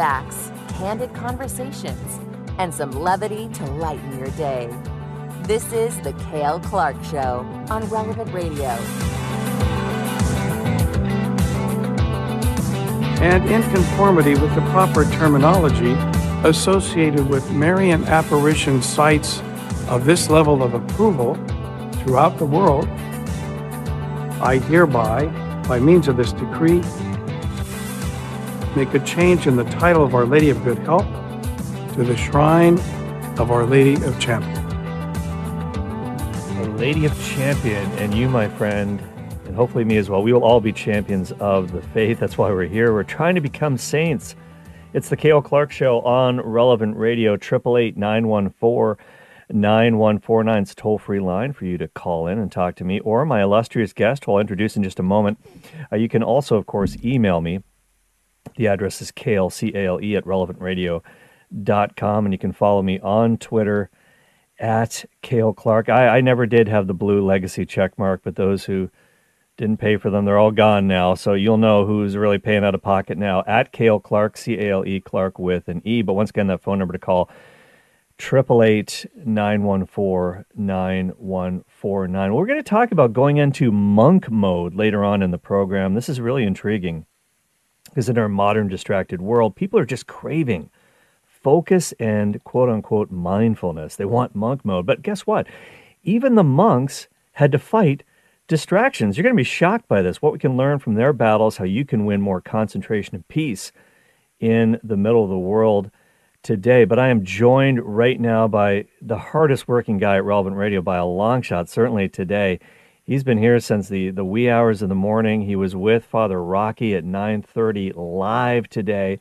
facts, candid conversations, and some levity to lighten your day. This is The Cale Clark Show on Relevant Radio. And in conformity with the proper terminology associated with Marian apparition sites of this level of approval throughout the world, I hereby, by means of this decree, make a change in the title of Our Lady of Good Help to the Shrine of Our Lady of Champion. Our Lady of Champion, and you, my friend, and hopefully me as well, we will all be champions of the faith. That's why we're here. We're trying to become saints. It's the Cale Clark Show on Relevant Radio, 888 914 9149 is toll free line for you to call in and talk to me or my illustrious guest, who I'll introduce in just a moment. Uh, you can also, of course, email me. The address is cale, C A L E, at relevantradio.com. And you can follow me on Twitter at Cale Clark. I, I never did have the blue legacy check mark, but those who didn't pay for them, they're all gone now. So you'll know who's really paying out of pocket now at Cale Clark, C A L E Clark with an E. But once again, that phone number to call triple eight nine one four nine one four nine. We're going to talk about going into monk mode later on in the program. This is really intriguing because in our modern distracted world, people are just craving focus and quote unquote mindfulness. They want monk mode. But guess what? Even the monks had to fight distractions. You're going to be shocked by this. What we can learn from their battles, how you can win more concentration and peace in the middle of the world today. But I am joined right now by the hardest working guy at Relevant Radio by a long shot, certainly today. He's been here since the, the wee hours of the morning. He was with Father Rocky at 9:30 live today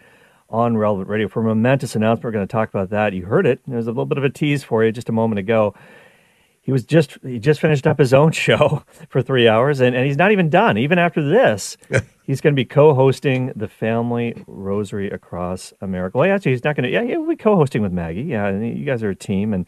on Relevant Radio for a momentous announcement. We're going to talk about that. You heard it. There's a little bit of a tease for you just a moment ago. He was just he just finished up his own show for three hours, and, and he's not even done. Even after this, he's going to be co-hosting the Family Rosary Across America. Well, actually, he's not going to. Yeah, he'll be co-hosting with Maggie. Yeah, you guys are a team, and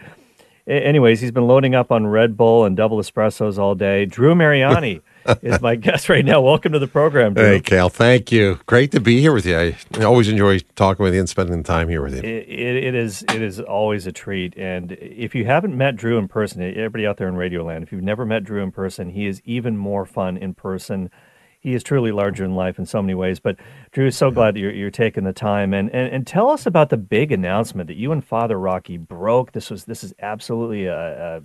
anyways, he's been loading up on Red Bull and double espressos all day. Drew Mariani is my guest right now. Welcome to the program, Drew. Hey, Cale. Thank you. Great to be here with you. I always enjoy talking with you and spending time here with you. It, it, it is it is always a treat. And if you haven't met Drew in person, eh, everybody out there in Radioland, if you've never met Drew in person, he is even more fun in person he is truly larger in life in so many ways. But Drew, so glad that you're, you're taking the time and, and and tell us about the big announcement that you and Father Rocky broke. This was this is absolutely a, a,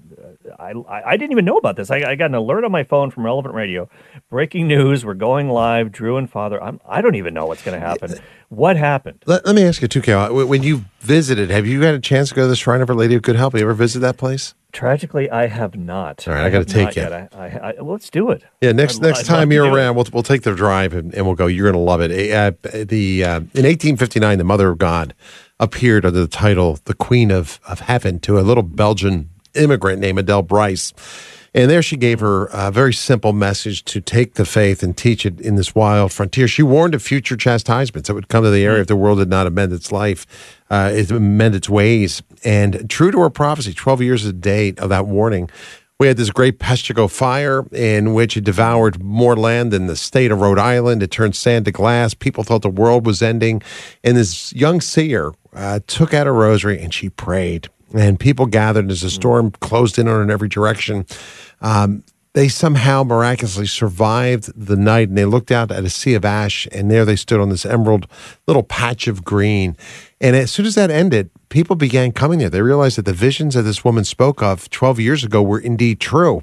a I, I didn't even know about this. I, I got an alert on my phone from Relevant Radio, breaking news. We're going live. Drew and Father. I'm I don't even know what's going to happen. What happened? Let, let me ask you too, Cale. Uh, when you visited, have you had a chance to go to the Shrine of Our Lady of Good Help? Have you ever visited that place? Tragically, I have not. All right, I, I got to take you. I, I, I, let's do it. Yeah, next next I'd time you're around, we'll we'll take the drive and, and we'll go. You're going to love it. Uh, the uh, in 1859, the Mother of God appeared under the title "the Queen of of Heaven" to a little Belgian immigrant named Adele Brise. And there she gave her a very simple message to take the faith and teach it in this wild frontier. She warned of future chastisements that would come to the area if the world did not amend its life, uh, amend its ways. And true to her prophecy, 12 years of date of that warning, we had this great Peshtigo fire in which it devoured more land than the state of Rhode Island. It turned sand to glass. People thought the world was ending. And this young seer uh, took out a rosary and she prayed. And people gathered as the storm closed in on her in every direction. Um, they somehow miraculously survived the night and they looked out at a sea of ash and there they stood on this emerald little patch of green and as soon as that ended people began coming there. They realized that the visions that this woman spoke of 12 years ago were indeed true.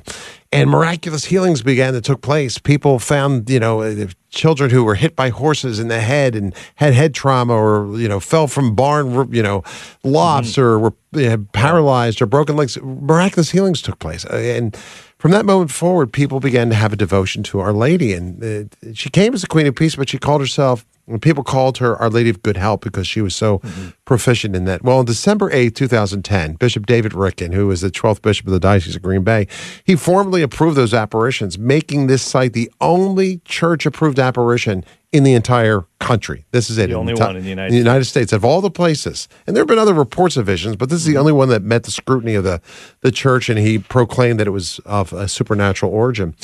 And miraculous healings began that took place. People found you know uh, children who were hit by horses in the head and had head trauma or you know fell from barn you know lofts mm-hmm. or were you know, paralyzed or broken legs. Miraculous healings took place. Uh, and from that moment forward, people began to have a devotion to Our Lady. And uh, she came as the Queen of Peace, but she called herself, and people called her Our Lady of Good Help because she was so mm-hmm. proficient in that. Well, on December 8th, 2010, Bishop David Ricken, who was the 12th Bishop of the Diocese of Green Bay, he formally approved those apparitions, making this site the only church approved apparition in the entire country. This is it. The only one in the United, in the United States. States. Of all the places, and there have been other reports of visions, but this is the mm-hmm. only one that met the scrutiny of the, the church, and he proclaimed that it was of a supernatural origin.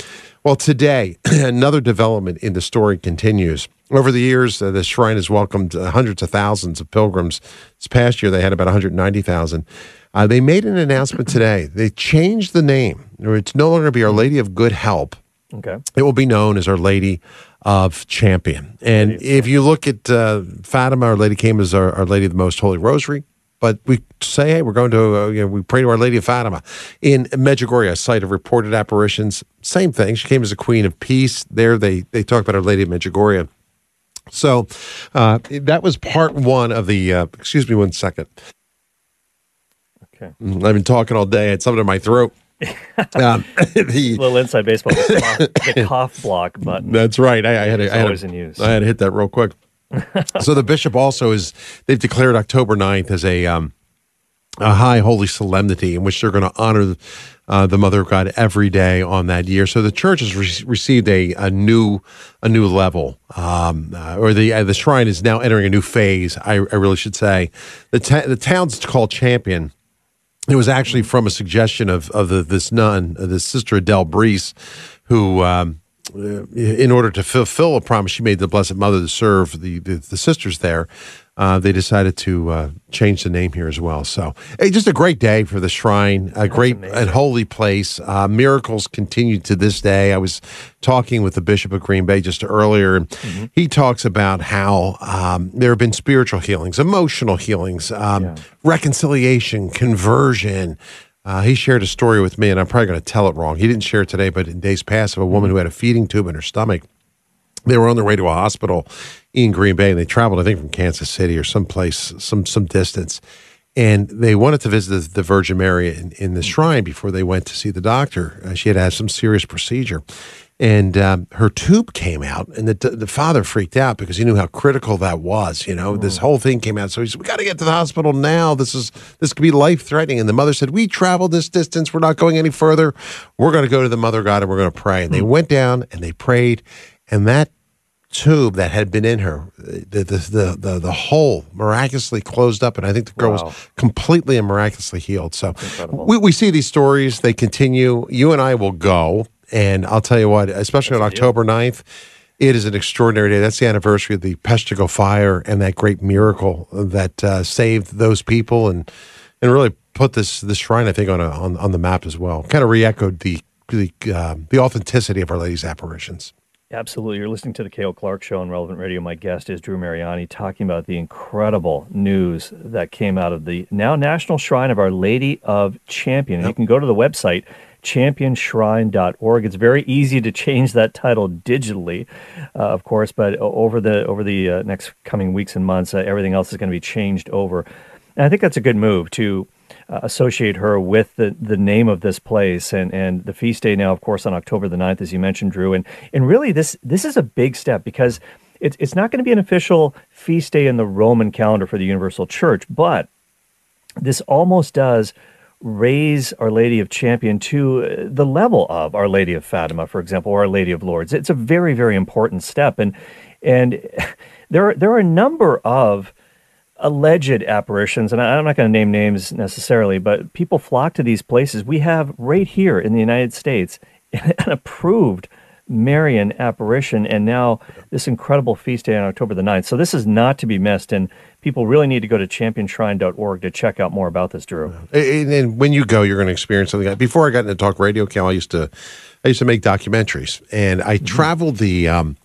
Well, today, another development in the story continues. Over the years, uh, the shrine has welcomed uh, hundreds of thousands of pilgrims. This past year, they had about 190,000. Uh, they made an announcement today. They changed the name. It's no longer be Our Lady of Good Help. Okay. It will be known as Our Lady of Champion. And if you look at uh, Fatima, Our Lady came as our, our Lady of the Most Holy Rosary. But we say, hey, we're going to, uh, you know, we pray to Our Lady of Fatima. In Medjugorje, a site of reported apparitions, same thing. She came as a Queen of Peace. There, they they talk about Our Lady of Medjugorje. So uh, that was part one of the. Uh, excuse me, one second. Okay. Mm, I've been talking all day. I had something in my throat. um, the, little inside baseball. The cough, the cough block button. That's right. I, I had. It's I had always in use. I had to hit that real quick. so the bishop also is. They've declared October 9th as a um, a high holy solemnity in which they're going to honor uh, the Mother of God every day on that year. So the church has re- received a, a new a new level, um, uh, or the uh, the shrine is now entering a new phase. I, I really should say the the town's called Champion. It was actually from a suggestion of of the, this nun, this sister Adele Brise, who. Um, uh, in order to fulfill a promise she made the Blessed Mother to serve the, the, the sisters there, uh, they decided to uh, change the name here as well. So, hey, just a great day for the shrine, a great and holy place. Uh, miracles continue to this day. I was talking with the Bishop of Green Bay just earlier, and he talks about how um, there have been spiritual healings, emotional healings, um, reconciliation, conversion. Uh, he shared a story with me, and I'm probably going to tell it wrong. He didn't share it today, but in days past, of a woman who had a feeding tube in her stomach. They were on their way to a hospital in Green Bay, and they traveled, I think, from Kansas City or someplace, some some distance. And they wanted to visit the, Virgin Mary in, in the shrine before they went to see the doctor. Uh, she had had some serious procedure, and um, her tube came out, and the the father freaked out because he knew how critical that was. You know, this whole thing came out, so he said, "We got to get to the hospital now. This is this could be life threatening." And the mother said, "We traveled this distance. We're not going any further. We're going to go to the Mother God and we're going to pray." And they went down and they prayed, and that tube that had been in her, the the the the, the hole miraculously closed up, and I think the girl Wow. was completely and miraculously healed. So we, we see these stories; they continue. You and I will go, and I'll tell you what, especially on October 9th, it is an extraordinary day. That's the anniversary of the Peshtigo fire and that great miracle that uh, saved those people and and really put this this shrine, I think, on a, on on the map as well. Kind of re-echoed the the uh, the authenticity of Our Lady's apparitions. Absolutely. You're listening to the Cale Clark Show on Relevant Radio. My guest is Drew Mariani talking about the incredible news that came out of the now National Shrine of Our Lady of Champion. You can go to the website, championshrine.org. It's very easy to change that title digitally, uh, of course, but over the over the uh, next coming weeks and months, uh, everything else is going to be changed over. And I think that's a good move to uh, associate her with the, the name of this place and, and the feast day now, of course, on October the 9th, as you mentioned, Drew. And, and really, this, this is a big step because it's, it's not going to be an official feast day in the Roman calendar for the Universal Church, but this almost does raise Our Lady of Champion to uh, the level of Our Lady of Fatima, for example, or Our Lady of Lourdes. It's a very, very important step, and and there are, there are a number of alleged apparitions, and I'm not going to name names necessarily, but people flock to these places. We have right here in the United States an approved Marian apparition, and now this incredible feast day on October the 9th. So this is not to be missed, and people really need to go to championshrine.org to check out more about this, Drew. And, and when you go, you're going to experience something. Before I got into talk radio, Cal, I used to, I used to make documentaries, and I traveled the, um,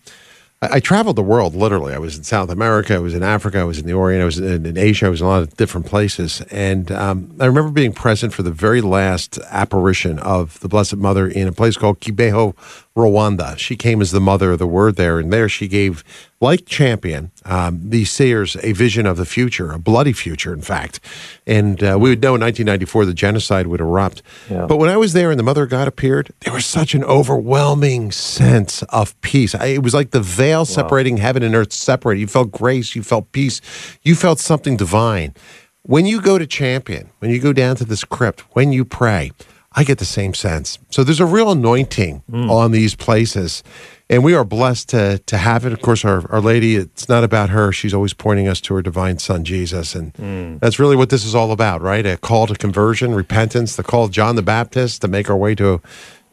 I, I traveled the world literally. I was in South America, I was in Africa, I was in the Orient, I was in, in Asia, I was in a lot of different places, and um, I remember being present for the very last apparition of the Blessed Mother in a place called Kibeho, Rwanda. She came as the mother of the word there, and there she gave, like champion, um, these seers a vision of the future, a bloody future, in fact. And uh, we would know in 1994 the genocide would erupt. Yeah. But when I was there and the Mother of God appeared, there was such an overwhelming sense of peace. I, it was like the veil separating heaven and earth separated. You felt grace, you felt peace, you felt something divine. When you go to Champion, when you go down to this crypt, when you pray, I get the same sense. So there's a real anointing mm. on these places. And we are blessed to to have it. Of course, our, our lady, it's not about her. She's always pointing us to her divine son, Jesus. And mm. that's really what this is all about, right? A call to conversion, repentance, the call of John the Baptist to make our way to,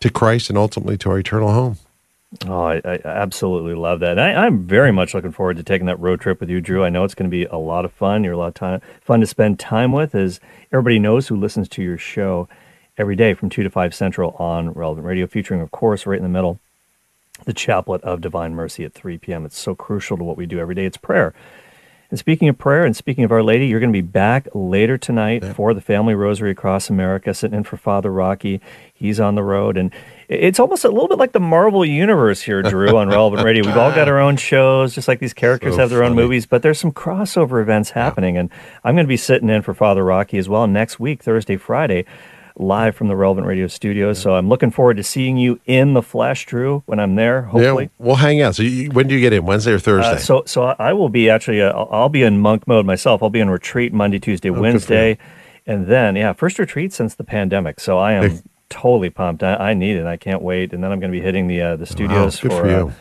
to Christ and ultimately to our eternal home. Oh, I, I absolutely love that. And I, I'm very much looking forward to taking that road trip with you, Drew. I know it's going to be a lot of fun. You're a lot of time, fun to spend time with, as everybody knows who listens to your show every day from 2 to 5 Central on Relevant Radio, featuring, of course, right in the middle, the Chaplet of Divine Mercy at 3 p.m. It's so crucial to what we do every day. It's prayer. And speaking of prayer and speaking of Our Lady, you're going to be back later tonight yeah. for the Family Rosary across America, sitting in for Father Rocky. He's on the road. And it's almost a little bit like the Marvel Universe here, Drew, on Relevant Radio. We've all got our own shows, just like these characters so have their funny. own movies, but there's some crossover events happening. Yeah. And I'm going to be sitting in for Father Rocky as well next week, Thursday, Friday live from the Relevant Radio studios. So I'm looking forward to seeing you in the flesh, Drew, when I'm there. Hopefully, yeah, we'll hang out. So you, when do you get in? Wednesday or Thursday? Uh, so so I will be actually. Uh, I'll be in monk mode myself. I'll be in retreat Monday, Tuesday, oh, Wednesday, and then yeah, first retreat since the pandemic. So I am totally pumped. I, I, need it. I can't wait. And then I'm going to be hitting the uh, the studios wow, for. for uh,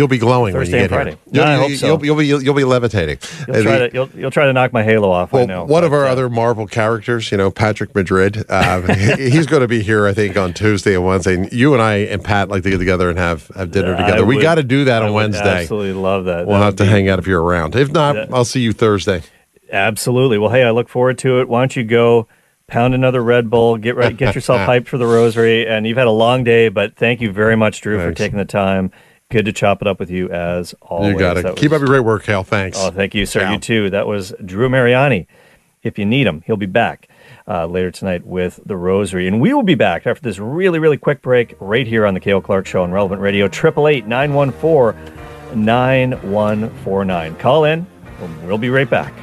You'll be glowing Thursday when you get here. You'll, no, I hope so. You'll, you'll, be you'll, you'll be levitating. You'll try, to, you'll, you'll try to knock my halo off. Well, I know. One but, of our uh, other Marvel characters, you know, Patrick Madrid, uh, he's going to be here, I think, on Tuesday and Wednesday. And you and I and Pat like to get together and have, have dinner together. we got to do that I on Wednesday. Absolutely love that. We'll that have to be, hang out if you're around. If not, that, I'll see you Thursday. Absolutely. Well, hey, I look forward to it. Why don't you go? pound another Red Bull, get right, get yourself hyped for the Rosary, and you've had a long day. But thank you very much, Drew, Thanks. for taking the time. Good to chop it up with you as always. You got it. Keep up your great work, Hal. Thanks. Oh, thank you, sir. Cal. You too. That was Drew Mariani. If you need him, he'll be back uh, later tonight with the Rosary. And we will be back after this really, really quick break right here on the Cale Clark Show on Relevant Radio, 888 914 9149. Call in. We'll be right back.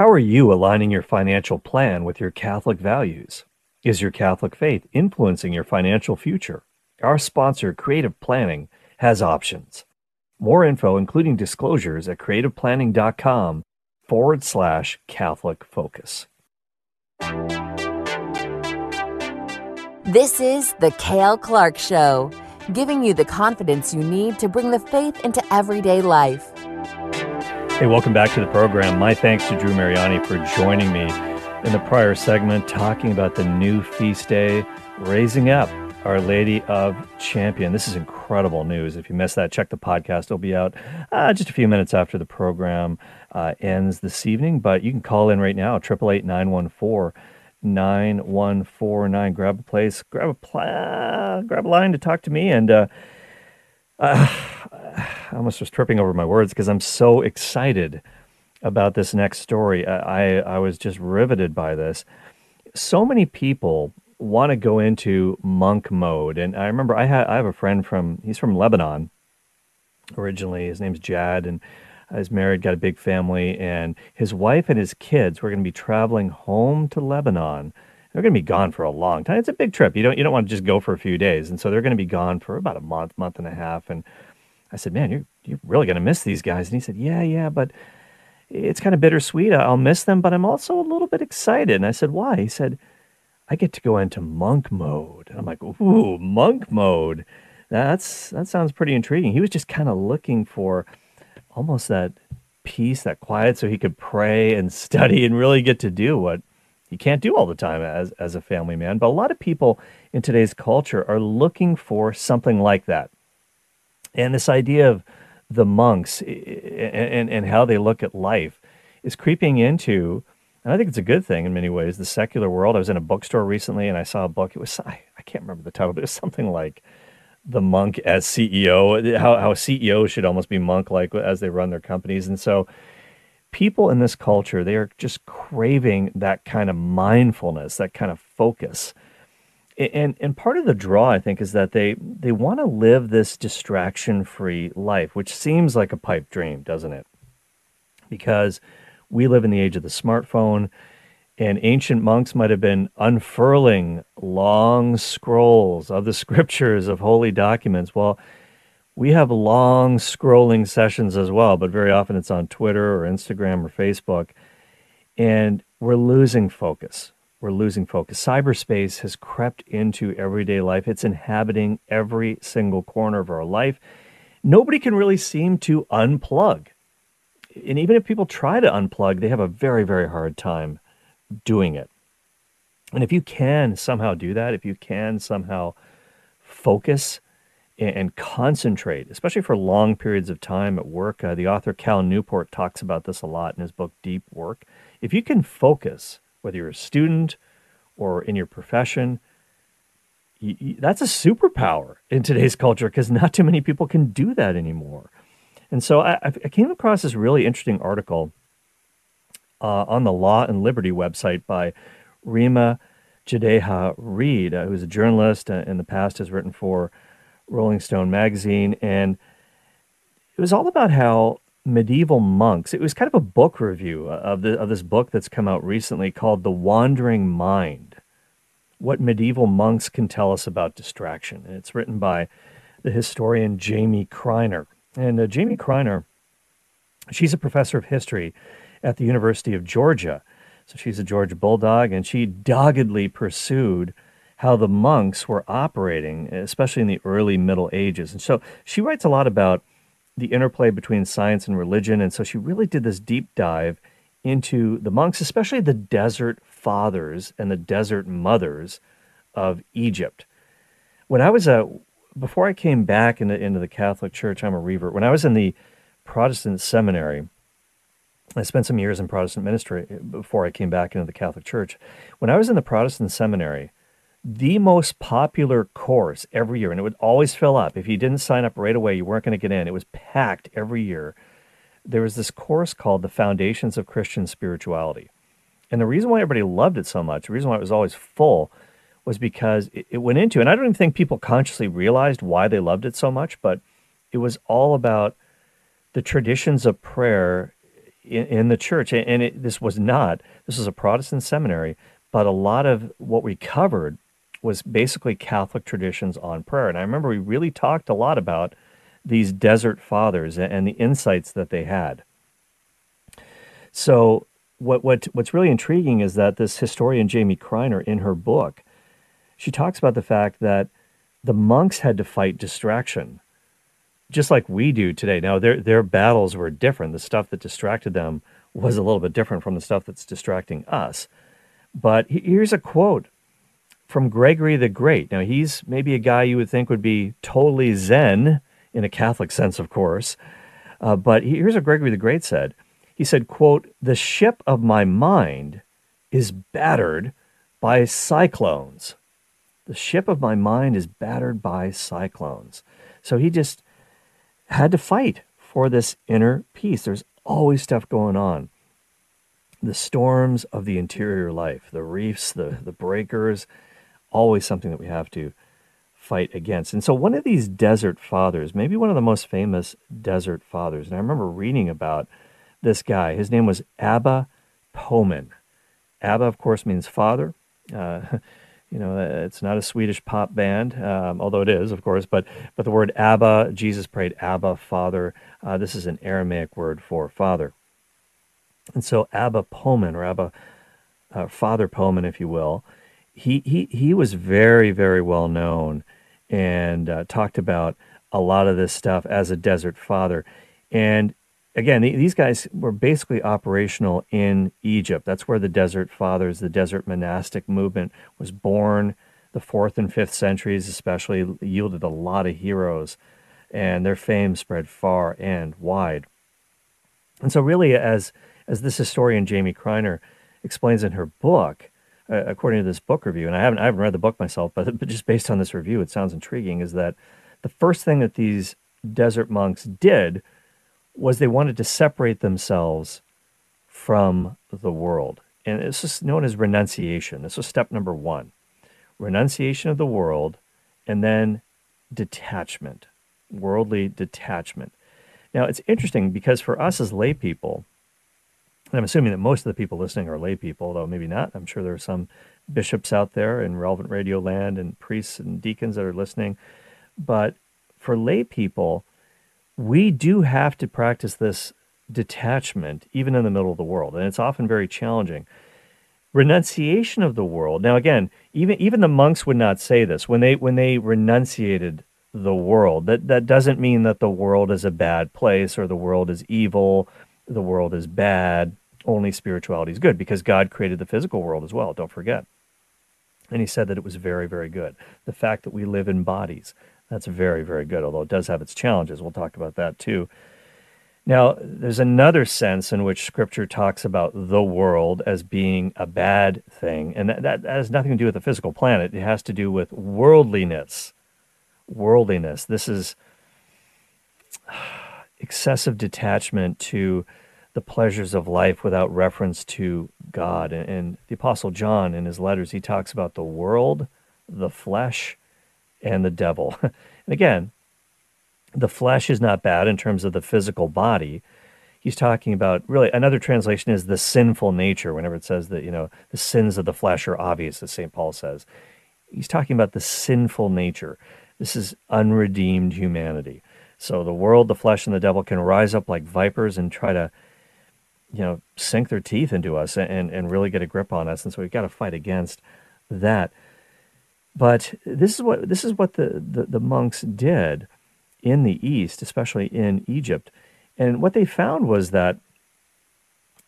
How are you aligning your financial plan with your Catholic values? Is your Catholic faith influencing your financial future? Our sponsor, Creative Planning, has options. More info, including disclosures, at creativeplanning.com forward slash Catholic Focus. This is The Cale Clark Show, giving you the confidence you need to bring the faith into everyday life. Hey, welcome back to the program. My thanks to Drew Mariani for joining me in the prior segment talking about the new feast day, Raising Up Our Lady of Champion. This is incredible news. If you missed that, check the podcast. It'll be out uh, just a few minutes after the program uh, ends this evening, but you can call in right now, 888 914 9149. Grab a place, grab a, grab a line to talk to me, and uh, uh, I almost was tripping over my words because I'm so excited about this next story. I, I was just riveted by this. So many people want to go into monk mode, and I remember I had I have a friend from he's from Lebanon originally. His name's Jad, and he's married, got a big family, and his wife and his kids were going to be traveling home to Lebanon. They're going to be gone for a long time. It's a big trip. You don't you don't want to just go for a few days, and so they're going to be gone for about a month, month and a half, and I said, man, you're, you're really going to miss these guys. And he said, yeah, yeah, but it's kind of bittersweet. I'll miss them, but I'm also a little bit excited. And I said, why? He said, I get to go into monk mode. And I'm like, ooh, monk mode. That's that sounds pretty intriguing. He was just kind of looking for almost that peace, that quiet, so he could pray and study and really get to do what he can't do all the time as as a family man. But a lot of people in today's culture are looking for something like that. And this idea of the monks and, and how they look at life is creeping into, and I think it's a good thing in many ways, the secular world. I was in a bookstore recently and I saw a book. It was, I, I can't remember the title, but it was something like The Monk as CEO, how, how CEOs should almost be monk like as they run their companies. And so, people in this culture, they are just craving that kind of mindfulness, that kind of focus and and part of the draw i think is that they they want to live this distraction free life which seems like a pipe dream doesn't it? Because we live in the age of the smartphone and ancient monks might have been unfurling long scrolls of the scriptures of holy documents. Well we have long scrolling sessions as well but very often it's on twitter or instagram or facebook and we're losing focus we're losing focus. Cyberspace has crept into everyday life. It's inhabiting every single corner of our life. nobody can really seem to unplug. And even if people try to unplug, they have a very, very hard time doing it. And if you can somehow do that, if you can somehow focus and, concentrate, especially for long periods of time at work, uh, the author Cal Newport talks about this a lot in his book Deep Work. If you can focus, whether you're a student or in your profession, that's a superpower in today's culture because not too many people can do that anymore. And so I, I came across this really interesting article uh, on the Law and Liberty website by Reema Jadeja Reed, uh, who's a journalist uh, in the past, has written for Rolling Stone magazine. And it was all about how medieval monks, it was kind of a book review uh, of, the, of this book that's come out recently called The Wandering Mind what medieval monks can tell us about distraction. And it's written by the historian Jamie Kreiner. And uh, Jamie Kreiner, she's a professor of history at the University of Georgia. So she's a Georgia Bulldog, and she doggedly pursued how the monks were operating, especially in the early Middle Ages. And so she writes a lot about the interplay between science and religion. And so she really did this deep dive into the monks, especially the desert fathers and the desert mothers of Egypt. When I was a before I came back into, into the Catholic Church, I'm a revert. When I was in the Protestant seminary, I spent some years in Protestant ministry before I came back into the Catholic Church. When I was in the Protestant seminary, the most popular course every year, and it would always fill up. If you didn't sign up right away, you weren't going to get in. It was packed every year. There was this course called The Foundations of Christian Spirituality. And the reason why everybody loved it so much, the reason why it was always full, was because it, it went into, and I don't even think people consciously realized why they loved it so much, but it was all about the traditions of prayer in, in the church. And, it, this was not, this was a Protestant seminary, but a lot of what we covered was basically Catholic traditions on prayer. And I remember we really talked a lot about these desert fathers and, the insights that they had. So what, what what's really intriguing is that this historian Jamie Kreiner in her book, she talks about the fact that the monks had to fight distraction, just like we do today. Now their their battles were different. The stuff that distracted them was a little bit different from the stuff that's distracting us. But here's a quote from Gregory the Great. Now he's maybe a guy you would think would be totally zen in a Catholic sense, of course. Uh, but here's what Gregory the Great said. He said, quote, the ship of my mind is battered by cyclones. The ship of my mind is battered by cyclones. So he just had to fight for this inner peace. There's always stuff going on. The storms of the interior life, the reefs, the, the breakers, always something that we have to fight against. And so, one of these desert fathers, maybe one of the most famous desert fathers, and I remember reading about this guy. His name was Abba Poemen. Abba, of course, means father. Uh, you know, it's not a Swedish pop band, um, although it is, of course. But but the word Abba, Jesus prayed Abba, Father. Uh, this is an Aramaic word for father. And so Abba Poemen, or Abba uh, Father Poemen, if you will, he he he was very very well known and uh, talked about a lot of this stuff as a desert father. And again, these guys were basically operational in Egypt. That's where the Desert Fathers, the Desert monastic movement, was born. The fourth and fifth centuries, especially, yielded a lot of heroes, and their fame spread far and wide. And so, really, as as this historian Jamie Kreiner explains in her book, uh, according to this book review, and I haven't I haven't read the book myself, but, but just based on this review, it sounds intriguing. Is that the first thing that these desert monks did was they wanted to separate themselves from the world. And this is known as renunciation. This was step number one renunciation of the world, and then detachment, worldly detachment. Now, it's interesting because for us as lay people, I'm assuming that most of the people listening are lay people, although maybe not. I'm sure there are some bishops out there in relevant radio land and priests and deacons that are listening. But for lay people, we do have to practice this detachment even in the middle of the world, and it's often very challenging. Renunciation of the world. Now, again, even even the monks would not say this when they when they renunciated the world. That that doesn't mean that the world is a bad place or the world is evil, the world is bad. Only spirituality is good because God created the physical world as well. Don't forget. And he said that it was very, very good. The fact that we live in bodies, that's very, very good, although it does have its challenges. We'll talk about that too. Now, there's another sense in which Scripture talks about the world as being a bad thing, and that, that, has nothing to do with the physical planet. It has to do with worldliness. Worldliness. This is excessive detachment to the pleasures of life without reference to God. And, and the Apostle John, in his letters, he talks about the world, the flesh, and the devil. and again, the flesh is not bad in terms of the physical body. He's talking about really another translation is the sinful nature. Whenever it says that you know the sins of the flesh are obvious, as Saint Paul says, he's talking about the sinful nature. This is unredeemed humanity. So the world, the flesh, and the devil can rise up like vipers and try to, you know, sink their teeth into us and and really get a grip on us. And so we've got to fight against that. But this is what this is what the, the, the monks did in the East, especially in Egypt. And what they found was that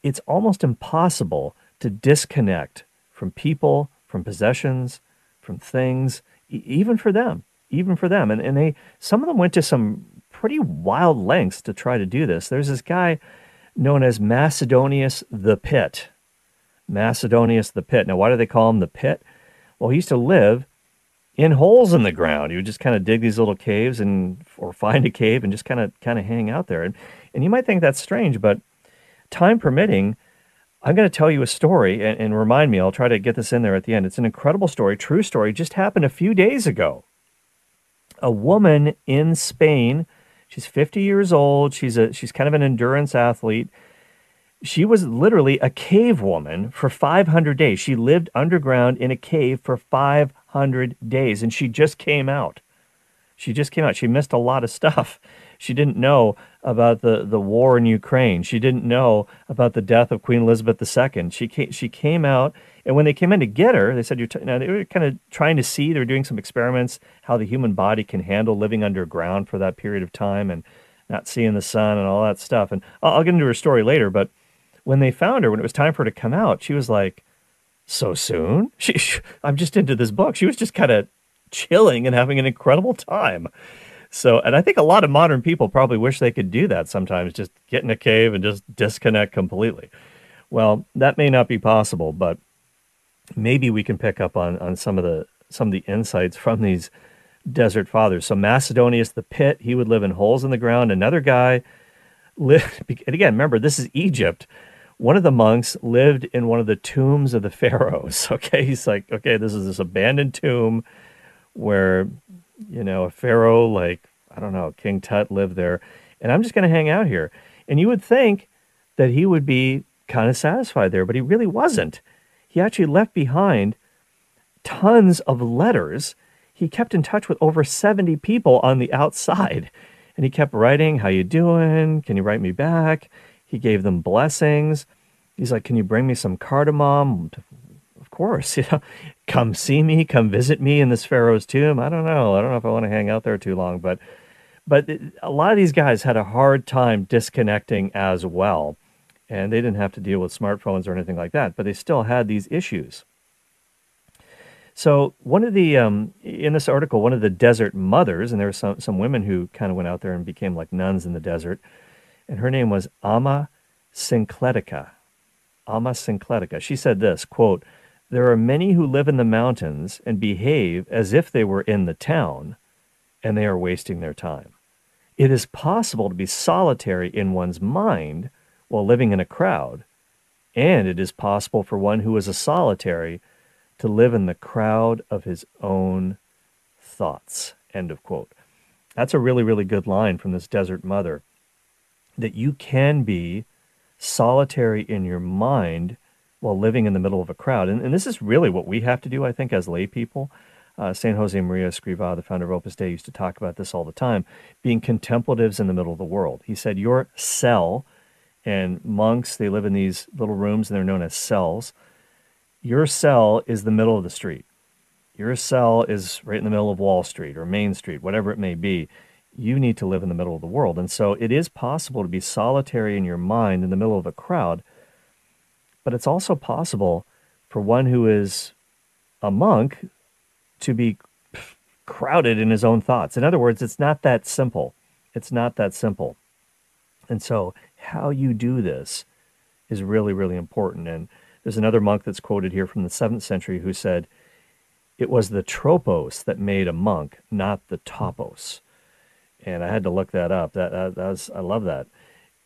it's almost impossible to disconnect from people, from possessions, from things, e- even for them, even for them. And, and they, some of them went to some pretty wild lengths to try to do this. There's this guy known as Macedonius the Pit. Macedonius the Pit. Now, why do they call him the Pit? Well, he used to live in holes in the ground. You would just kind of dig these little caves and or find a cave and just kind of kind of hang out there. And and you might think that's strange, but time permitting, I'm going to tell you a story and, and remind me. I'll try to get this in there at the end. It's an incredible story, true story. Just happened a few days ago. A woman in Spain. She's 50 years old. She's a she's kind of an endurance athlete. She was literally a cave woman for 500 days. She lived underground in a cave for 500 days. And she just came out. She just came out. She missed a lot of stuff. She didn't know about the, the war in Ukraine. She didn't know about the death of Queen Elizabeth II. She came, she came out, and when they came in to get her, they said, You're t-, know, they were kind of trying to see, they were doing some experiments, how the human body can handle living underground for that period of time and not seeing the sun and all that stuff. And I'll, I'll get into her story later, but when they found her, when it was time for her to come out, she was like, so soon? She, she, I'm just into this book. She was just kind of chilling and having an incredible time. So, and I think a lot of modern people probably wish they could do that sometimes, just get in a cave and just disconnect completely. Well, that may not be possible, but maybe we can pick up on, on some of the some of the insights from these desert fathers. So Macedonius the pit, he would live in holes in the ground. Another guy lived, and again, remember this is Egypt one of the monks lived in one of the tombs of the pharaohs. Okay, he's like, okay, this is this abandoned tomb where, you know, a pharaoh like I don't know, King Tut lived there, and I'm just going to hang out here. And you would think that he would be kind of satisfied there, but he really wasn't. He actually left behind tons of letters. He kept in touch with over 70 people on the outside, and he kept writing, "How you doing? Can you write me back?" He gave them blessings. He's like, Can you bring me some cardamom? Of course, you know, come see me, come visit me in this Pharaoh's tomb. I don't know. I don't know if I want to hang out there too long, but but uh, a lot of these guys had a hard time disconnecting as well. And they didn't have to deal with smartphones or anything like that, but they still had these issues. So one of the um, in this article, one of the desert mothers, and there were some some women who kind of went out there and became like nuns in the desert and her name was Amma Syncletica. Amma Syncletica. She said this quote, There are many who live in the mountains and behave as if they were in the town, and they are wasting their time. It is possible to be solitary in one's mind while living in a crowd, and it is possible for one who is a solitary to live in the crowd of his own thoughts. End of quote. That's a really, really good line from this desert mother that you can be solitary in your mind while living in the middle of a crowd. And, and this is really what we have to do, I think, as lay people. Uh, St. Jose Maria Escrivá, the founder of Opus Dei, used to talk about this all the time being contemplatives in the middle of the world. He said, Your cell, and monks, they live in these little rooms and they're known as cells. Your cell is the middle of the street. your cell is right in the middle of Wall Street or Main Street, whatever it may be. You need to live in the middle of the world. And so it is possible to be solitary in your mind in the middle of a crowd, but it's also possible for one who is a monk to be crowded in his own thoughts. In other words, it's not that simple. It's not that simple. And so, how you do this is really, really important. And there's another monk that's quoted here from the seventh century who said, It was the tropos that made a monk, not the topos. And I had to look that up. That, that, that was, I love that.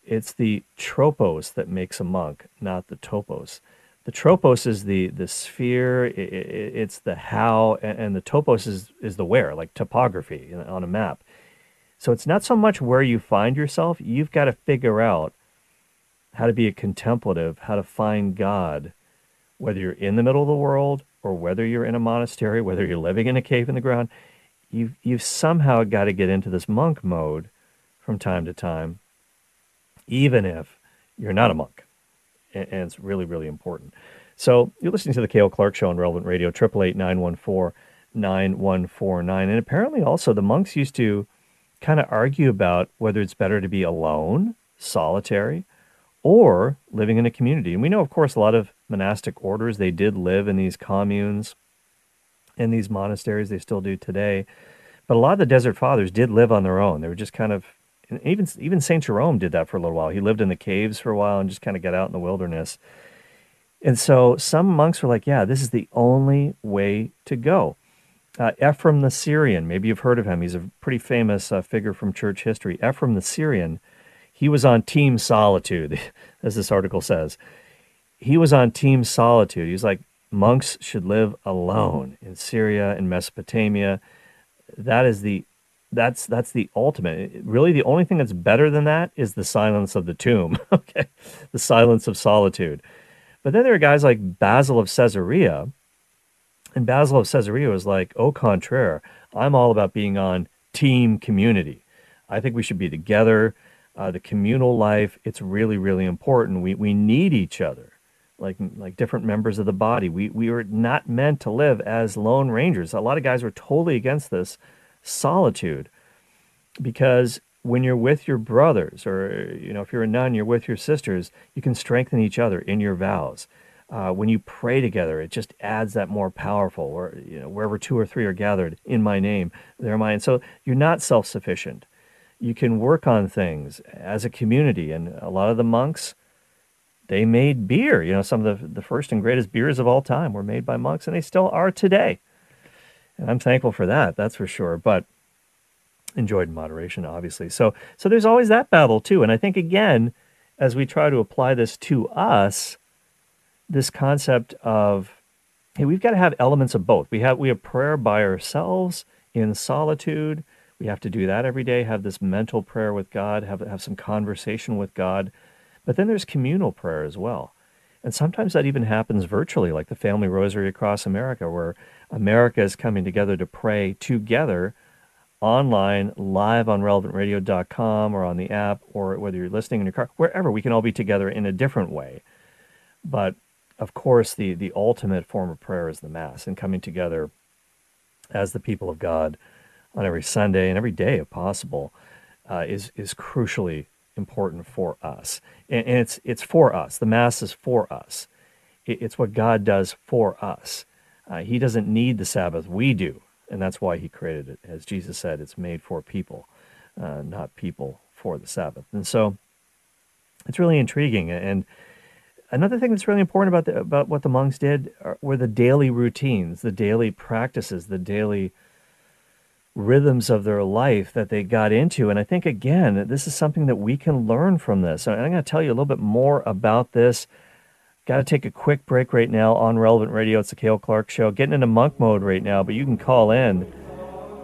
It's the tropos that makes a monk, not the topos the tropos is the the sphere it, it, it's the how and, and, the topos is is the where like topography on a map so it's not so much where you find yourself you've got to figure out how to be a contemplative how to find god whether you're in the middle of the world or whether you're in a monastery whether you're living in a cave in the ground you've you've somehow got to get into this monk mode from time to time even if you're not a monk and, it's really, really important. So you're listening to the Cale Clark Show on Relevant Radio, 888-914-9149. And apparently also the monks used to kind of argue about whether it's better to be alone, solitary, or living in a community. And we know, of course, a lot of monastic orders, they did live in these communes, in these monasteries. They still do today. But a lot of the Desert Fathers did live on their own. They were just kind of even even Saint Jerome did that for a little while. He lived in the caves for a while and just kind of got out in the wilderness. And so some monks were like, "Yeah, this is the only way to go." Uh, Ephraim the Syrian, maybe you've heard of him. He's a pretty famous uh, figure from church history. Ephraim the Syrian, he was on Team Solitude, as this article says. He was on Team Solitude. He's like, monks should live alone in Syria and Mesopotamia. That is the that's that's the ultimate. Really, the only thing that's better than that is the silence of the tomb. okay, the silence of solitude. But then there are guys like Basil of Caesarea, and Basil of Caesarea was like, "Au contraire, I'm all about being on team community. I think we should be together. Uh, the communal life, it's really, really important. We we need each other." like like different members of the body. We we were not meant to live as lone rangers. A lot of guys were totally against this solitude because when you're with your brothers or you know if you're a nun you're with your sisters you can strengthen each other in your vows uh, when you pray together it just adds that more powerful or you know wherever two or three are gathered in my name they're mine so you're not self-sufficient you can work on things as a community and a lot of the monks they made beer you know some of the, the first and greatest beers of all time were made by monks and they still are today and I'm thankful for that, that's for sure. But enjoyed in moderation, obviously. So so there's always that battle too. And I think again, as we try to apply this to us, this concept of hey, we've got to have elements of both. We have we have prayer by ourselves in solitude. We have to do that every day, have this mental prayer with God, have have some conversation with God. But then there's communal prayer as well. And sometimes that even happens virtually, like the Family Rosary across America, where America is coming together to pray together online, live on relevantradio.com or on the app, or whether you're listening in your car, wherever we can all be together in a different way. But of course, the, the ultimate form of prayer is the Mass and coming together as the people of God on every Sunday and every day, if possible, uh, is, is crucially important for us. And, and, it's, it's for us. The Mass is for us, it, it's what God does for us. Uh, he doesn't need the Sabbath. We do. And that's why he created it. As Jesus said, it's made for people, uh, not people for the Sabbath. And so it's really intriguing. And another thing that's really important about, the, about what the monks did were the daily routines, the daily practices, the daily rhythms of their life that they got into. And I think, again, this is something that we can learn from this. And I'm going to tell you a little bit more about this Got to take a quick break right now on Relevant Radio. It's the Cale Clark Show. Getting into monk mode right now, but you can call in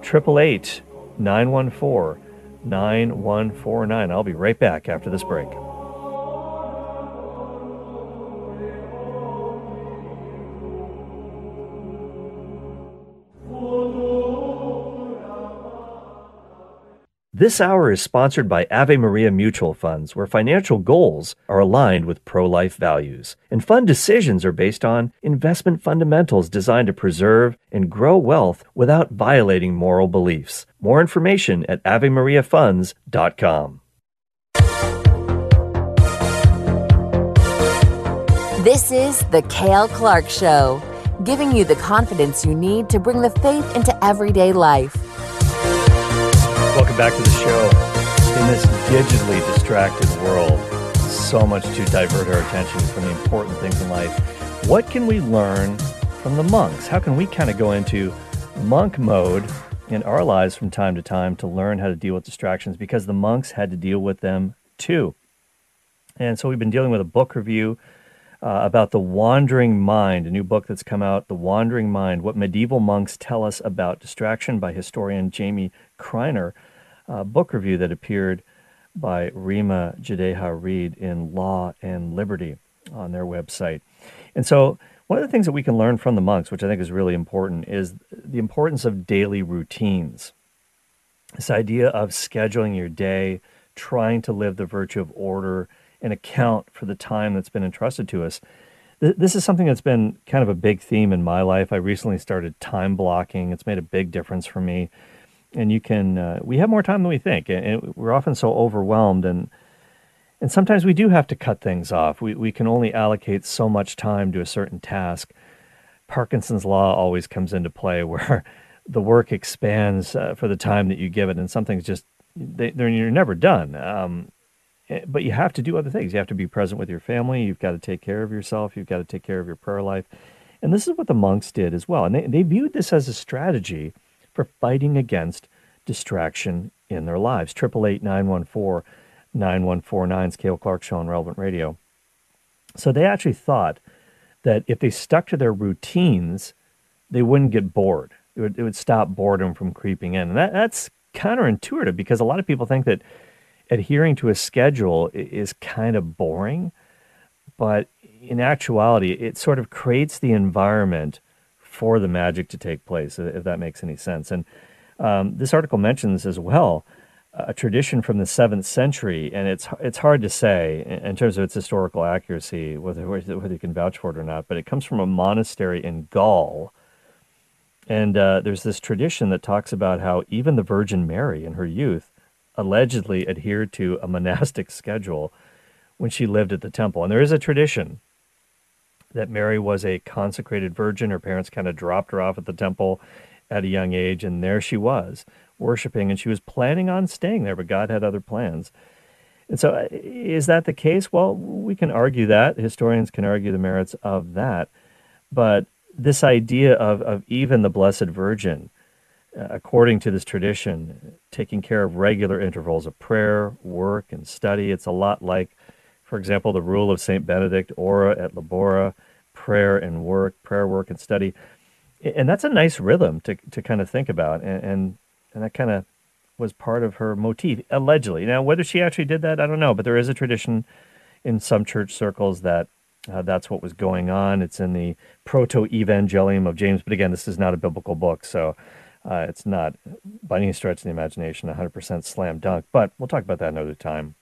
888 914 9149. I'll be right back after this break. This hour is sponsored by Ave Maria Mutual Funds, where financial goals are aligned with pro life values. And fund decisions are based on investment fundamentals designed to preserve and grow wealth without violating moral beliefs. More information at AveMariaFunds.com. This is The Cale Clark Show, giving you the confidence you need to bring the faith into everyday life. Welcome back to the show. In this digitally distracted world, so much to divert our attention from the important things in life. What can we learn from the monks? How can we kind of go into monk mode in our lives from time to time to learn how to deal with distractions? Because the monks had to deal with them too. And so we've been dealing with a book review uh, about The Wandering Mind, a new book that's come out, The Wandering Mind What Medieval Monks Tell Us About Distraction by historian Jamie Kreiner, a book review that appeared by Rima Jadeja Reid in Law and Liberty on their website. And so, one of the things that we can learn from the monks, which I think is really important, is the importance of daily routines. This idea of scheduling your day, trying to live the virtue of order, and account for the time that's been entrusted to us. This is something that's been kind of a big theme in my life. I recently started time blocking. It's made a big difference for me. And you can, uh, we have more time than we think, and we're often so overwhelmed. And and sometimes we do have to cut things off. We we can only allocate so much time to a certain task. Parkinson's law always comes into play, where the work expands uh, for the time that you give it, and something's just they, you're never done. Um, Eh, but you have to do other things. You have to be present with your family. You've got to take care of yourself. You've got to take care of your prayer life. And this is what the monks did as well. And they, they viewed this as a strategy for fighting against distraction in their lives. 888 914 9149 Cale Clark Show on Relevant Radio. So they actually thought that if they stuck to their routines, they wouldn't get bored. It would, it would stop boredom from creeping in. And that, that's counterintuitive because a lot of people think that adhering to a schedule is kind of boring, but in actuality, it sort of creates the environment for the magic to take place, if that makes any sense. And um, this article mentions as well a tradition from the seventh century, and it's it's hard to say in terms of its historical accuracy whether whether you can vouch for it or not. But it comes from a monastery in Gaul, and uh, there's this tradition that talks about how even the Virgin Mary in her youth allegedly adhered to a monastic schedule when she lived at the temple. And there is a tradition that Mary was a consecrated virgin. Her parents kind of dropped her off at the temple at a young age, and there she was worshiping, and she was planning on staying there, but God had other plans. And so, uh, is that the case? Well, we can argue that. Historians can argue the merits of that. But this idea of, of even the Blessed Virgin according to this tradition, taking care of regular intervals of prayer, work, and study. It's a lot like, for example, the rule of St. Benedict, ora et labora, prayer and work, prayer, work, and study. And that's a nice rhythm to, to kind of think about. And, and, and that kind of was part of her motif, allegedly. Now, whether she actually did that, I don't know, but there is a tradition in some church circles that uh, that's what was going on. It's in the Proto Evangelium of James, but again, this is not a biblical book, so uh, it's not by any stretch of the imagination 100% slam dunk, but we'll talk about that another time.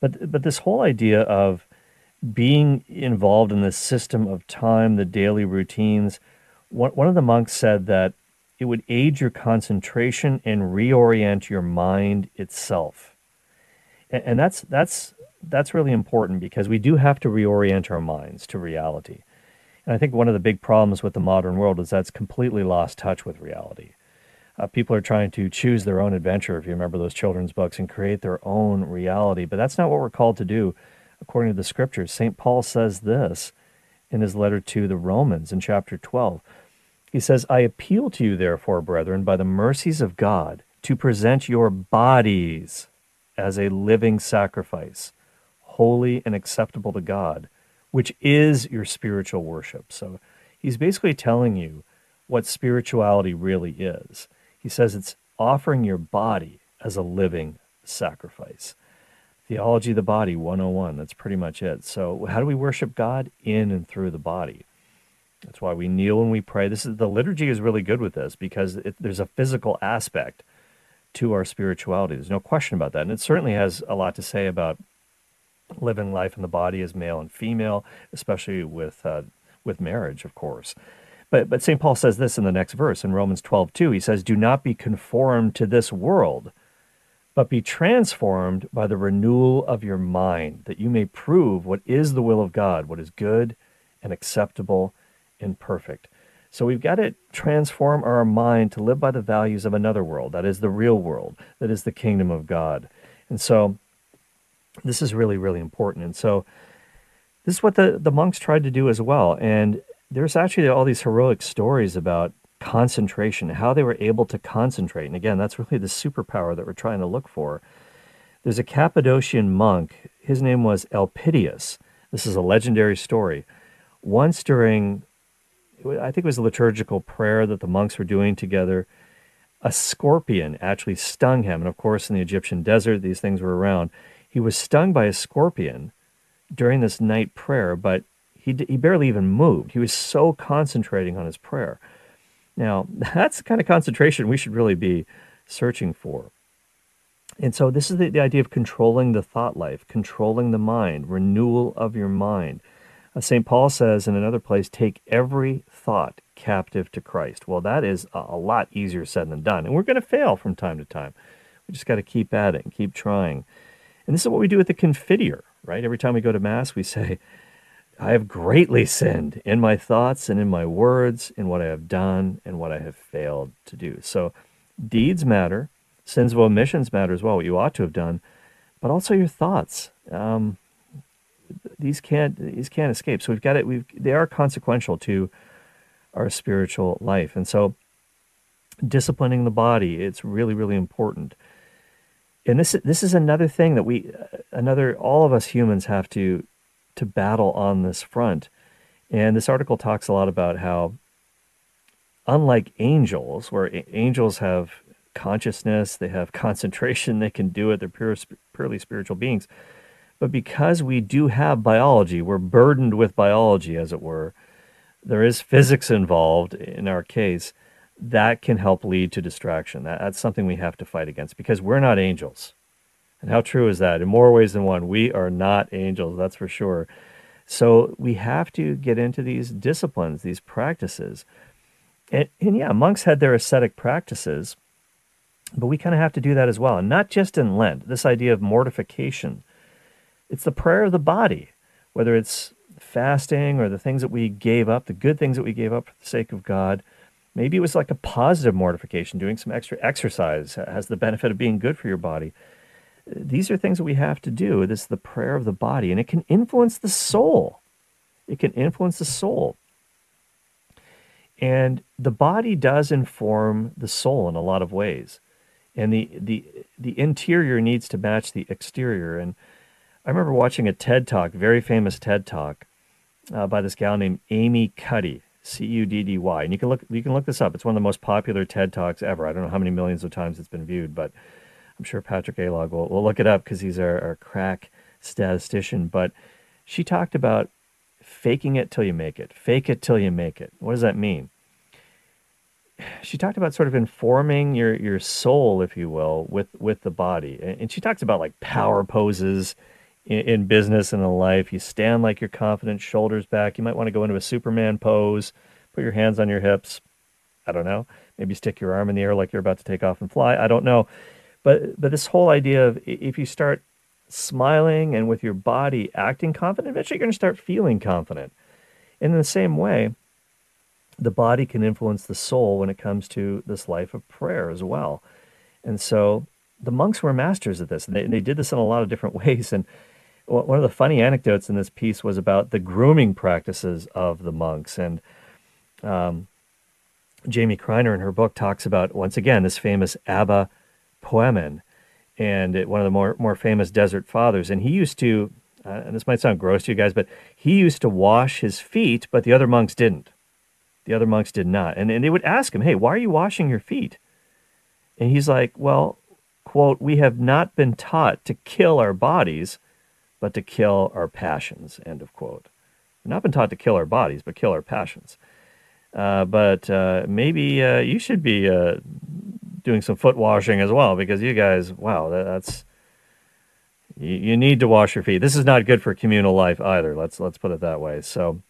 But but this whole idea of being involved in this system of time, the daily routines. One, one of the monks said that it would aid your concentration and reorient your mind itself. And, and that's that's that's really important because we do have to reorient our minds to reality. And I think one of the big problems with the modern world is that's completely lost touch with reality. Uh, people are trying to choose their own adventure, if you remember those children's books, and create their own reality. But that's not what we're called to do, according to the scriptures. St. Paul says this in his letter to the Romans in chapter 12. He says, I appeal to you, therefore, brethren, by the mercies of God, to present your bodies as a living sacrifice, holy and acceptable to God which is your spiritual worship. So he's basically telling you what spirituality really is. He says it's offering your body as a living sacrifice. Theology of the Body 101, that's pretty much it. So, how do we worship God? In and through the body. That's why we kneel and we pray. This is the liturgy is really good with this because it, there's a physical aspect to our spirituality. There's no question about that. And it certainly has a lot to say about living life in the body as male and female, especially with, uh, with marriage, of course. But, but St. Paul says this in the next verse in Romans 12, 2. He says, Do not be conformed to this world, but be transformed by the renewal of your mind, that you may prove what is the will of God, what is good and acceptable and perfect. So we've got to transform our mind to live by the values of another world, that is the real world, that is the kingdom of God. And so this is really, really important. And so this is what the, the monks tried to do as well. And there's actually all these heroic stories about concentration, how they were able to concentrate. And again, that's really the superpower that we're trying to look for. There's a Cappadocian monk, his name was Elpidius. This is a legendary story. Once during I think it was a liturgical prayer that the monks were doing together. A scorpion actually stung him. And of course, in the Egyptian desert, these things were around. He was stung by a scorpion during this night prayer, but he, he barely even moved. He was so concentrating on his prayer. Now, that's the kind of concentration we should really be searching for. And so, this is the, the idea of controlling the thought life, controlling the mind, renewal of your mind. Uh, St. Paul says in another place, take every thought captive to Christ. Well, that is a, a lot easier said than done. And we're going to fail from time to time. We just got to keep at it and keep trying. And this is what we do with the Confiteor, right? Every time we go to Mass, we say, I have greatly sinned in my thoughts and in my words, in what I have done and what I have failed to do. So deeds matter, sins of omissions matter as well, what you ought to have done, but also your thoughts. Um, these can't these can't escape. So we've got it. We've they are consequential to our spiritual life, and so disciplining the body it's really really important. And this this is another thing that we another all of us humans have to to battle on this front. And this article talks a lot about how unlike angels, where angels have consciousness, they have concentration, they can do it, they're pure, purely spiritual beings but because we do have biology, we're burdened with biology, as it were, there is physics involved in our case, that can help lead to distraction. That, that's something we have to fight against because we're not angels. And how true is that? In more ways than one, we are not angels, that's for sure. So we have to get into these disciplines, these practices. And, and yeah, monks had their ascetic practices, but we kind of have to do that as well. And not just in Lent, this idea of mortification it's the prayer of the body, whether it's fasting or the things that we gave up, the good things that we gave up for the sake of God. Maybe it was like a positive mortification, doing some extra exercise has the benefit of being good for your body. These are things that we have to do. This is the prayer of the body, and it can influence the soul. It can influence the soul. And the body does inform the soul in a lot of ways. And the, the, the interior needs to match the exterior. And I remember watching a TED Talk, very famous TED Talk, uh, by this gal named Amy Cuddy, C U D D Y, and you can look you can look this up. It's one of the most popular TED Talks ever. I don't know how many millions of times it's been viewed, but I'm sure Patrick Aylock will, will look it up because he's our, our crack statistician. But she talked about faking it till you make it, fake it till you make it. What does that mean? She talked about sort of informing your your soul, if you will, with with the body, and she talks about like power poses in, in business and in life. You stand like you're confident, shoulders back. You might want to go into a Superman pose, put your hands on your hips. I don't know. Maybe stick your arm in the air like you're about to take off and fly. I don't know. But but this whole idea of if you start smiling and with your body acting confident, eventually you're going to start feeling confident. And in the same way, the body can influence the soul when it comes to this life of prayer as well. And so the monks were masters at this. And they, they did this in a lot of different ways. And one of the funny anecdotes in this piece was about the grooming practices of the monks. And um, Jamie Kreiner in her book talks about, once again, this famous Abba Poemen and one of the more, more famous desert fathers. And he used to, uh, and this might sound gross to you guys, but he used to wash his feet, but the other monks didn't. The other monks did not. And, and they would ask him, hey, why are you washing your feet? And he's like, well, quote, we have not been taught to kill our bodies but to kill our passions, end of quote. We've not been taught to kill our bodies, but kill our passions. Uh, but uh, maybe uh, you should be uh, doing some foot washing as well because you guys, wow, that, that's you, you need to wash your feet. This is not good for communal life either. Let's let's put it that way. So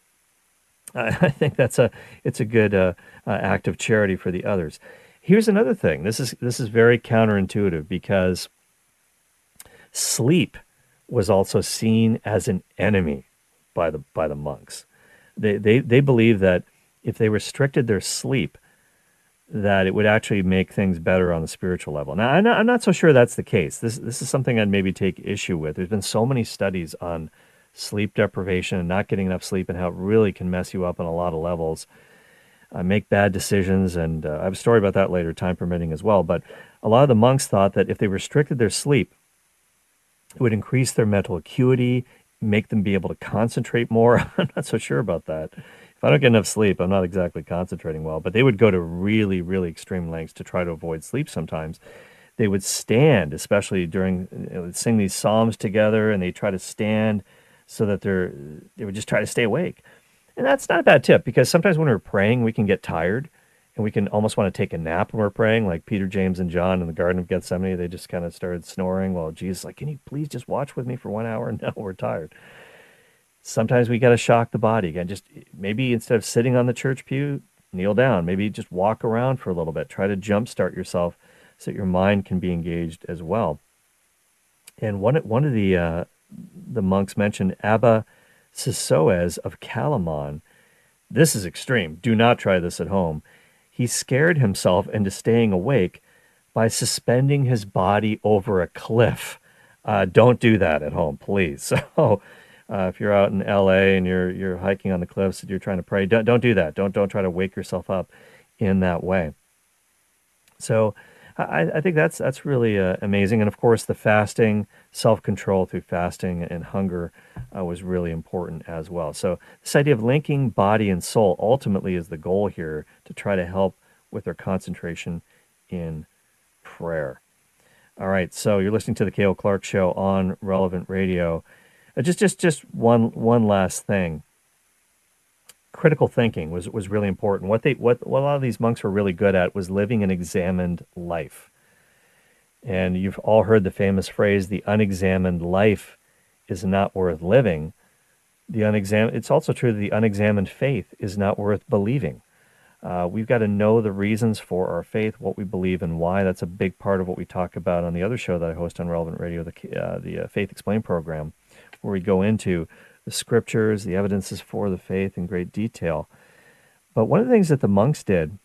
I, I think that's a it's a good uh, uh, act of charity for the others. Here's another thing. This is this is very counterintuitive because sleep was also seen as an enemy by the by the monks. They they they believe that if they restricted their sleep, that it would actually make things better on the spiritual level. Now, I'm not, I'm not so sure that's the case. This this is something I'd maybe take issue with. There's been so many studies on sleep deprivation and not getting enough sleep and how it really can mess you up on a lot of levels, uh, make bad decisions, and uh, I have a story about that later, time permitting as well. But a lot of the monks thought that if they restricted their sleep, it would increase their mental acuity, make them be able to concentrate more. I'm not so sure about that. If I don't get enough sleep, I'm not exactly concentrating well. But they would go to really, really extreme lengths to try to avoid sleep sometimes. They would stand, especially during, would sing these psalms together and they try to stand so that they're, they would just try to stay awake. And that's not a bad tip because sometimes when we're praying, we can get tired and we can almost want to take a nap when we're praying, like Peter, James, and John in the Garden of Gethsemane. They just kind of started snoring while Jesus, like, can you please just watch with me for one hour? No, we're tired. Sometimes we got to shock the body again. Just maybe instead of sitting on the church pew, kneel down. Maybe just walk around for a little bit. Try to jumpstart yourself so that your mind can be engaged as well. And one one of the uh, the monks mentioned Abba Sisoes of Calamon. This is extreme. Do not try this at home he scared himself into staying awake by suspending his body over a cliff. Uh, don't do that at home, please. So, uh, if you're out in LA and you're you're hiking on the cliffs and you're trying to pray, don't don't do that. Don't don't try to wake yourself up in that way. So, I, I think that's that's really uh, amazing. And of course, the fasting, self control through fasting and hunger uh, was really important as well. So, this idea of linking body and soul ultimately is the goal here to try to help with their concentration in prayer. All right, so you're listening to the Cale Clark Show on Relevant Radio. Uh, just, just, just one, one last thing. Critical thinking was, was really important. What they, what, what a lot of these monks were really good at was living an examined life. And you've all heard the famous phrase, "The unexamined life is not worth living." The unexamined. It's also true that the unexamined faith is not worth believing. Uh, we've got to know the reasons for our faith, what we believe, and why. That's a big part of what we talk about on the other show that I host on Relevant Radio, the uh, the uh, Faith Explained program, where we go into the scriptures, the evidences for the faith in great detail. But one of the things that the monks did,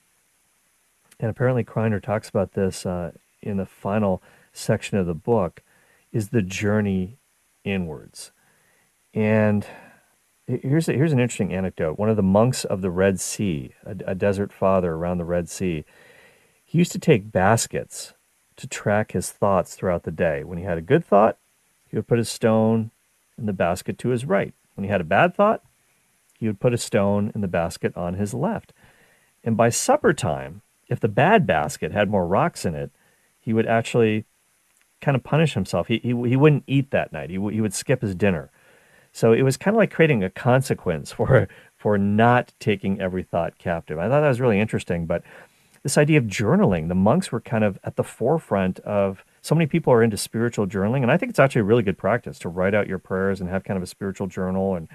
and apparently Kreiner talks about this uh, in the final section of the book, is the journey inwards. And Here's, a, here's an interesting anecdote. One of the monks of the Red Sea, a, a desert father around the Red Sea, he used to take baskets to track his thoughts throughout the day. When he had a good thought, he would put a stone in the basket to his right. When he had a bad thought, he would put a stone in the basket on his left. And by supper time, if the bad basket had more rocks in it, he would actually kind of punish himself. He, he, he wouldn't eat that night, he, he would skip his dinner. So it was kind of like creating a consequence for for not taking every thought captive. I thought that was really interesting. But this idea of journaling, the monks were kind of at the forefront of. So many people are into spiritual journaling, and I think it's actually a really good practice to write out your prayers and have kind of a spiritual journal and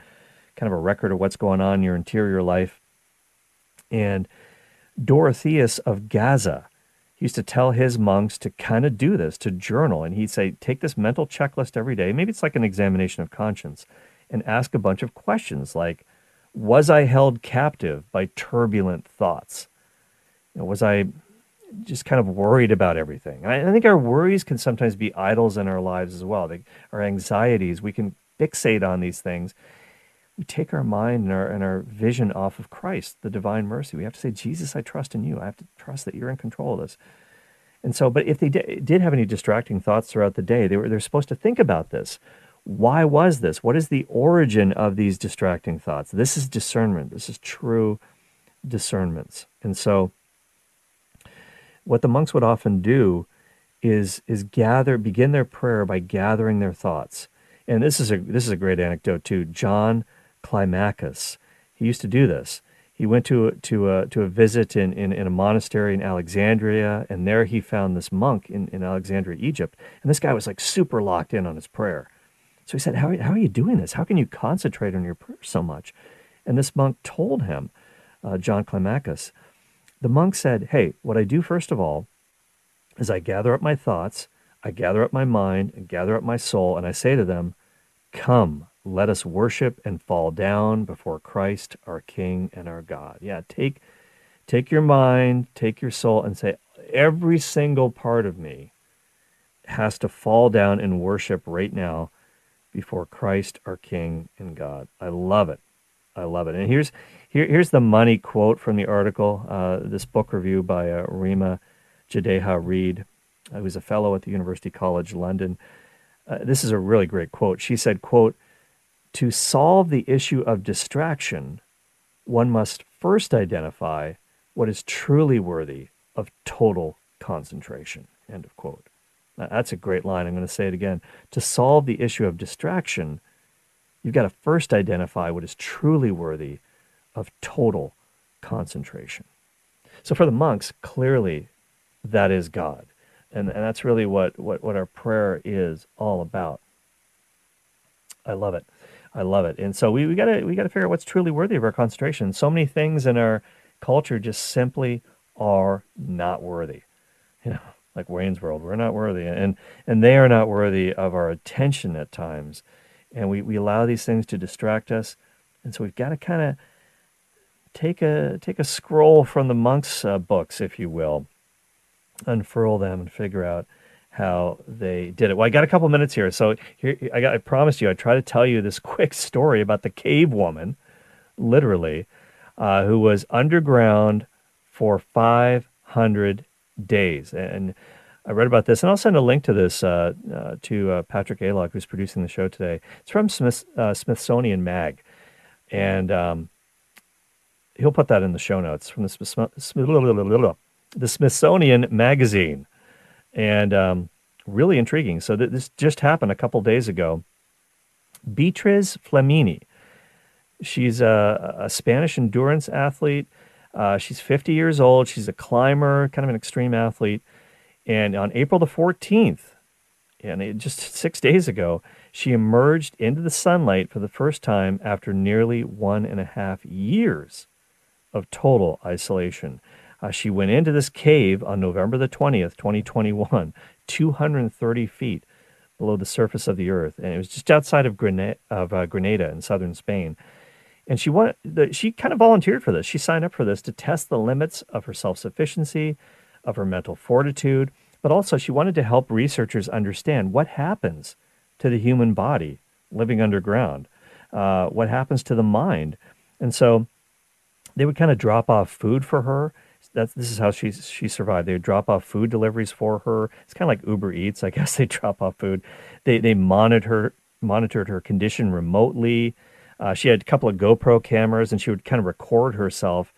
kind of a record of what's going on in your interior life. And Dorotheus of Gaza used to tell his monks to kind of do this, to journal. And he'd say, take this mental checklist every day. Maybe it's like an examination of conscience and ask a bunch of questions like Was I held captive by turbulent thoughts? You know, was I just kind of worried about everything? I, I, think our worries can sometimes be idols in our lives as well. Our anxieties, we can fixate on these things. We take our mind and our, and our vision off of Christ, the divine mercy. We have to say, Jesus, I trust in you. I have to trust that you're in control of this. And so, but if they did have any distracting thoughts throughout the day, they were they're supposed to think about this. Why was this? What is the origin of these distracting thoughts? This is discernment. This is true discernments. And so what the monks would often do is is gather begin their prayer by gathering their thoughts. And this is a this is a great anecdote too. John Climacus, he used to do this. he went to to a to a visit in, in, in a monastery in Alexandria, and there he found this monk in, in Alexandria, Egypt. And this guy was like super locked in on his prayer. So he said, how, how are you doing this? How can you concentrate on your prayer so much? And this monk told him, uh, John Climacus, the monk said, Hey, what I do first of all is I gather up my thoughts, I gather up my mind, and gather up my soul, and I say to them, Come, let us worship and fall down before Christ, our King and our God. Yeah, take take your mind, take your soul, and say, every single part of me has to fall down and worship right now before Christ, our King and God. I love it. I love it. And here's here, here's the money quote from the article. Uh, this book review by uh, Rima Jadeja Reid, uh, who's a fellow at the University College London. Uh, this is a really great quote. She said, "quote to solve the issue of distraction, one must first identify what is truly worthy of total concentration. End of quote. Now, that's a great line. I'm going to say it again. To solve the issue of distraction, you've got to first identify what is truly worthy of total concentration. So for the monks, clearly that is God. And, and that's really what, what, what our prayer is all about. I love it. I love it. And so we, we gotta we gotta figure out what's truly worthy of our concentration. So many things in our culture just simply are not worthy. You know, like Wayne's World, we're not worthy, and and they are not worthy of our attention at times. And we, we allow these things to distract us. And so we've got to kind of take a take a scroll from the monks' uh, books, if you will, unfurl them and figure out how they did it. Well, I got a couple minutes here, so here I got. I promised you I'd try to tell you this quick story about the cave woman, literally, uh, who was underground for 500 days, and I read about this, and I'll send a link to this uh, uh, to uh, Patrick Aylock, who's producing the show today. It's from Smith, uh, Smithsonian Mag, and um, he'll put that in the show notes from the, the Smithsonian Magazine and um, really intriguing. So th- this just happened a couple days ago. Beatriz Flamini, she's a, a Spanish endurance athlete. Uh, she's 50 years old. She's a climber, kind of an extreme athlete. And on April the 14th, and it, just six days ago, she emerged into the sunlight for the first time after nearly one and a half years of total isolation. Uh, she went into this cave on November the 20th, 2021, 230 feet below the surface of the earth. And it was just outside of, Grenada, of uh, Granada in southern Spain. And she wanted, the, she kind of volunteered for this. She signed up for this to test the limits of her self sufficiency, of her mental fortitude, but also she wanted to help researchers understand what happens to the human body living underground, uh, what happens to the mind. And so they would kind of drop off food for her that's this is how she she survived. They would drop off food deliveries for her. It's kind of like Uber Eats, I guess. They drop off food. They they monitored her monitored her condition remotely. Uh, she had a couple of GoPro cameras, and she would kind of record herself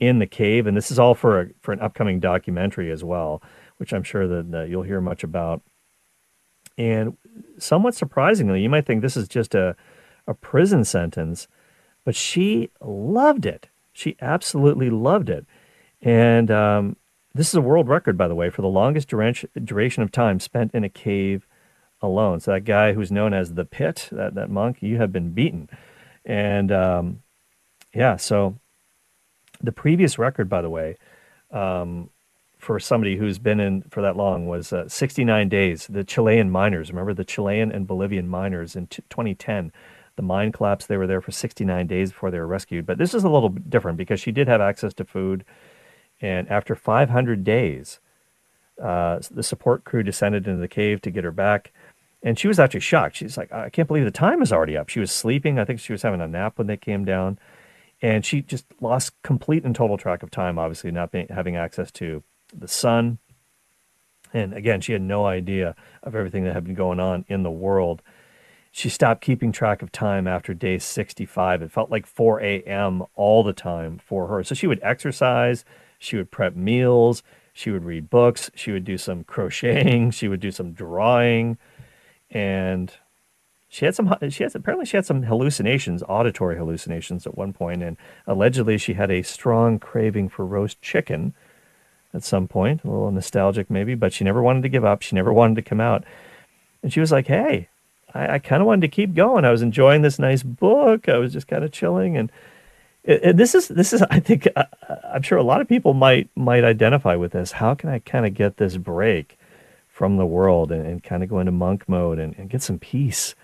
in the cave. And this is all for a, for an upcoming documentary as well, which I'm sure that uh, you'll hear much about. And somewhat surprisingly, you might think this is just a a prison sentence, but she loved it. She absolutely loved it. And um, this is a world record, by the way, for the longest duration of time spent in a cave alone. So that guy who's known as the Pit, that, that monk, you have been beaten. And um, yeah, so the previous record, by the way, um, for somebody who's been in for that long was uh, 69 days. The Chilean miners, remember the Chilean and Bolivian miners in t- 2010, the mine collapsed. They were there for 69 days before they were rescued. But this is a little different because she did have access to food. And after 500 days, uh, the support crew descended into the cave to get her back. And she was actually shocked. She's like, I can't believe the time is already up. She was sleeping. I think she was having a nap when they came down. And she just lost complete and total track of time, obviously, not being, having access to the sun. And again, she had no idea of everything that had been going on in the world. She stopped keeping track of time after day 65. It felt like 4 a.m. all the time for her. So she would exercise, she would prep meals. She would read books. She would do some crocheting. She would do some drawing. And she had some she has apparently she had some hallucinations auditory hallucinations at one point and allegedly she had a strong craving for roast chicken at some point a little nostalgic maybe but she never wanted to give up she never wanted to come out and she was like hey i, I kind of wanted to keep going. I was enjoying this nice book. I was just kind of chilling and, this is this is i think uh, i'm sure a lot of people might might identify with this. How can i kind of get this break from the world and, and kind of go into monk mode and, and get some peace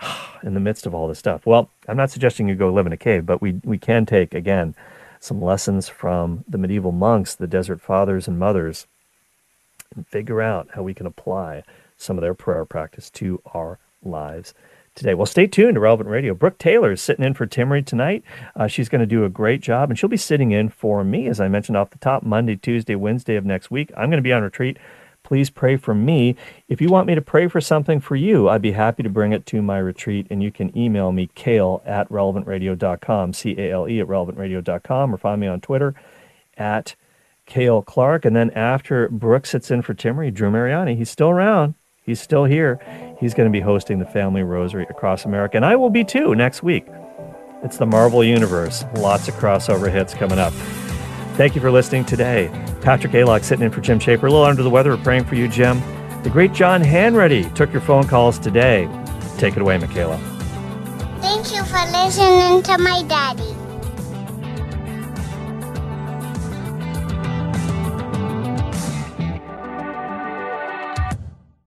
in the midst of all this stuff. Well, I'm not suggesting you go live in a cave, but we, we can take, again, some lessons from the medieval monks, the desert fathers and mothers, and figure out how we can apply some of their prayer practice to our lives today. Well, stay tuned to Relevant Radio. Brooke Taylor is sitting in for Timmerie tonight. Uh, she's going to do a great job, and she'll be sitting in for me, as I mentioned off the top, Monday, Tuesday, Wednesday of next week. I'm going to be on retreat please pray for me. If you want me to pray for something for you, I'd be happy to bring it to my retreat. And you can email me, cale at relevantradio.com, C A L E at relevantradio.com, or find me on Twitter at Cale Clark. And then after Brooke sits in for Timmerie, Drew Mariani, he's still around. He's still here. He's going to be hosting the Family Rosary across America. And I will be too next week. It's the Marvel Universe. Lots of crossover hits coming up. Thank you for listening today. Patrick Aylock sitting in for Jim Shaper. A little under the weather. We're praying for you, Jim. The great John Hanreddy took your phone calls today. Take it away, Michaela. Thank you for listening to my daddy.